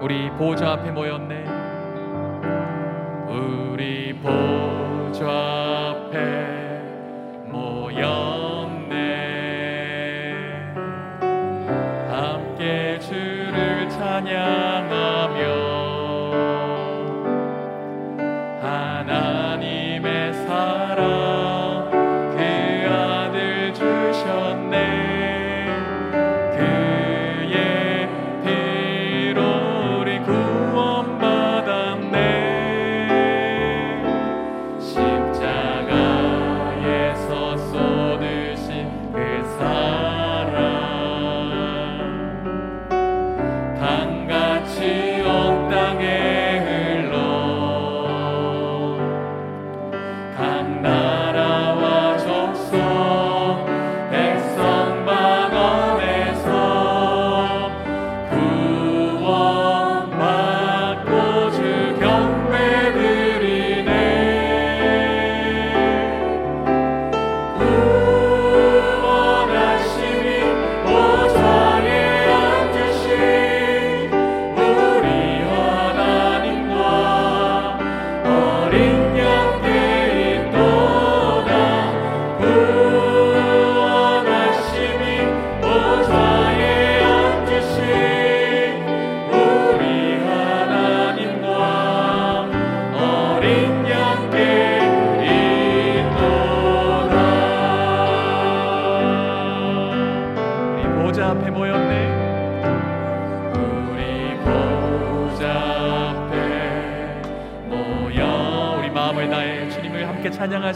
우리 보좌 앞에 모였네. 우리 보좌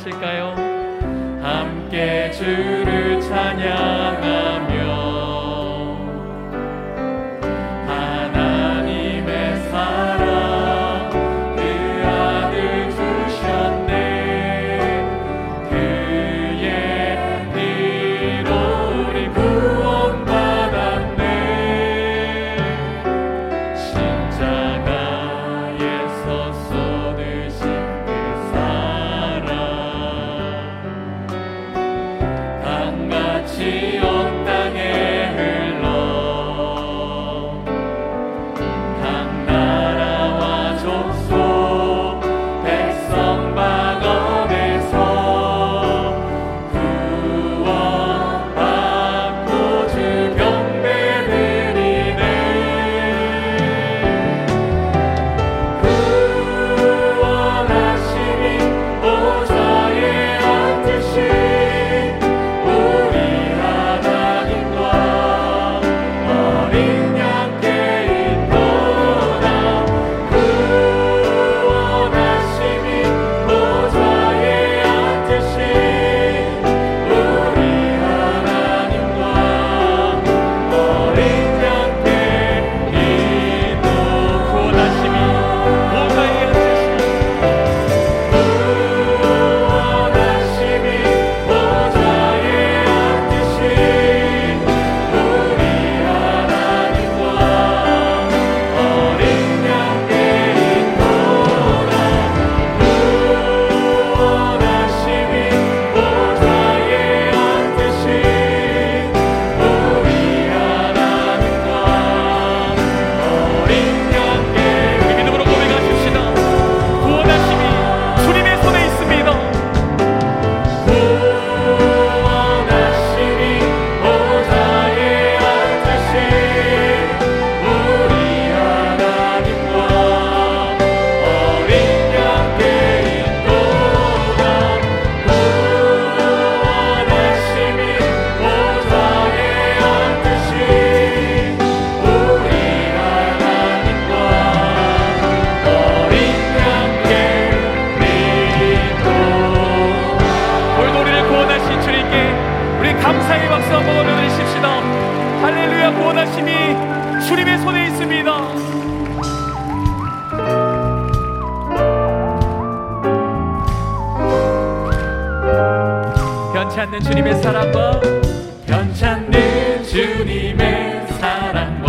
하실까요? 함께 주를 찬양합니다. 사랑과 변찮는 주님의 사랑.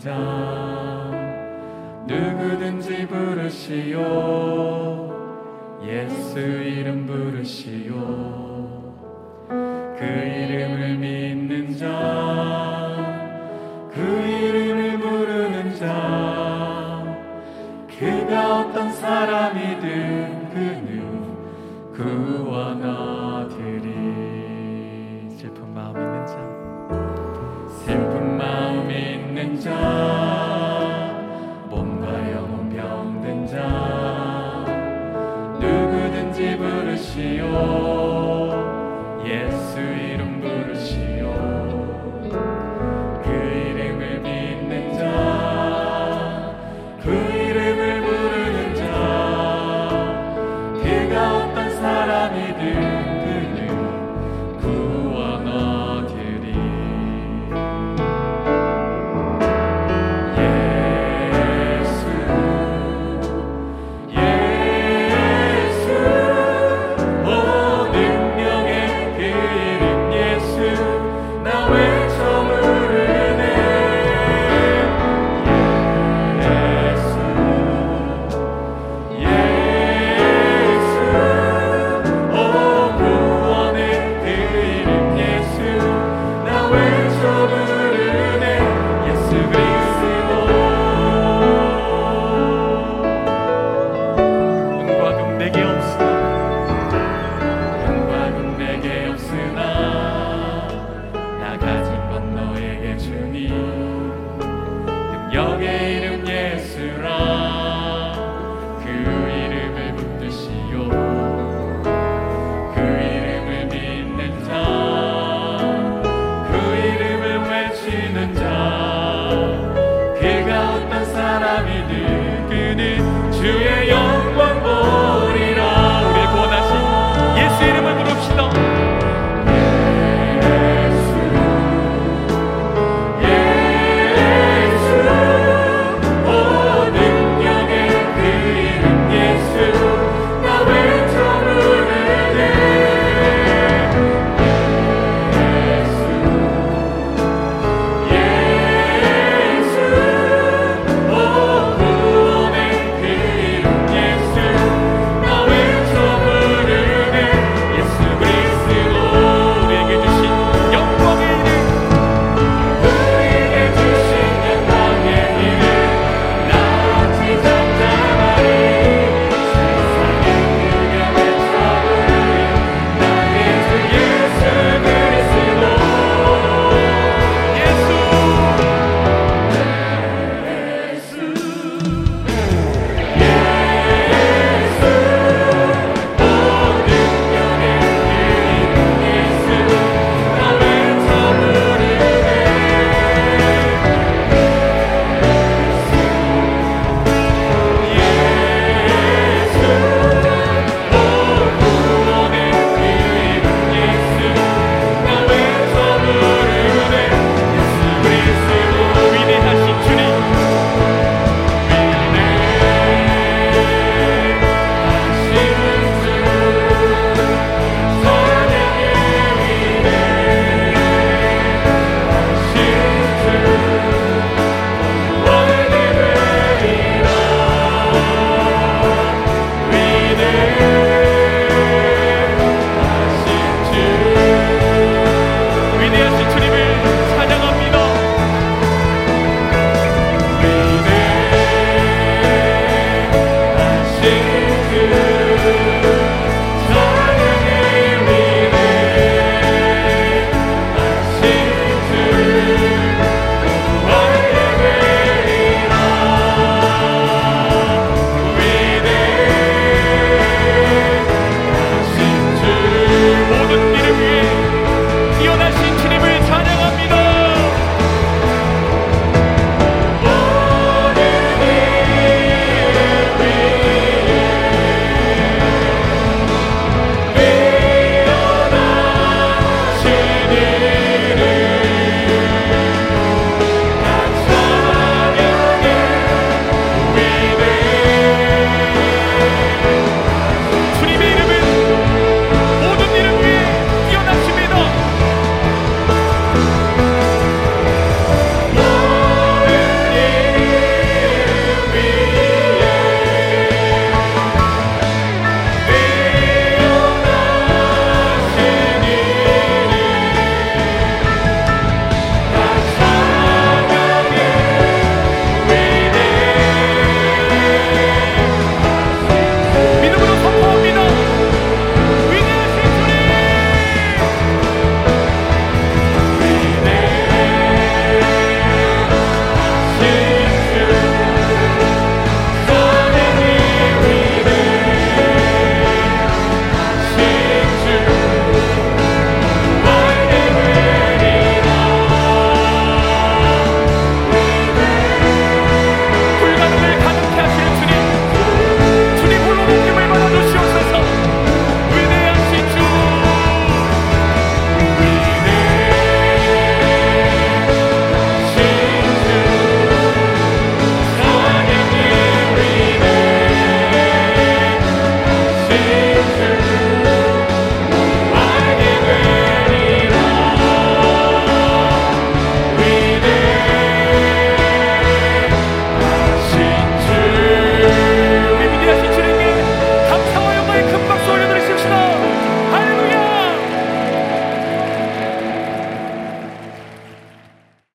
자 누구든지 부르시오. 예수 이름 부르시오. 그 이름을 믿는 자 그 이름을 부르는 자 그가 어떤 사람이든 그는 구원하리리. 슬픈 마음 있는 done.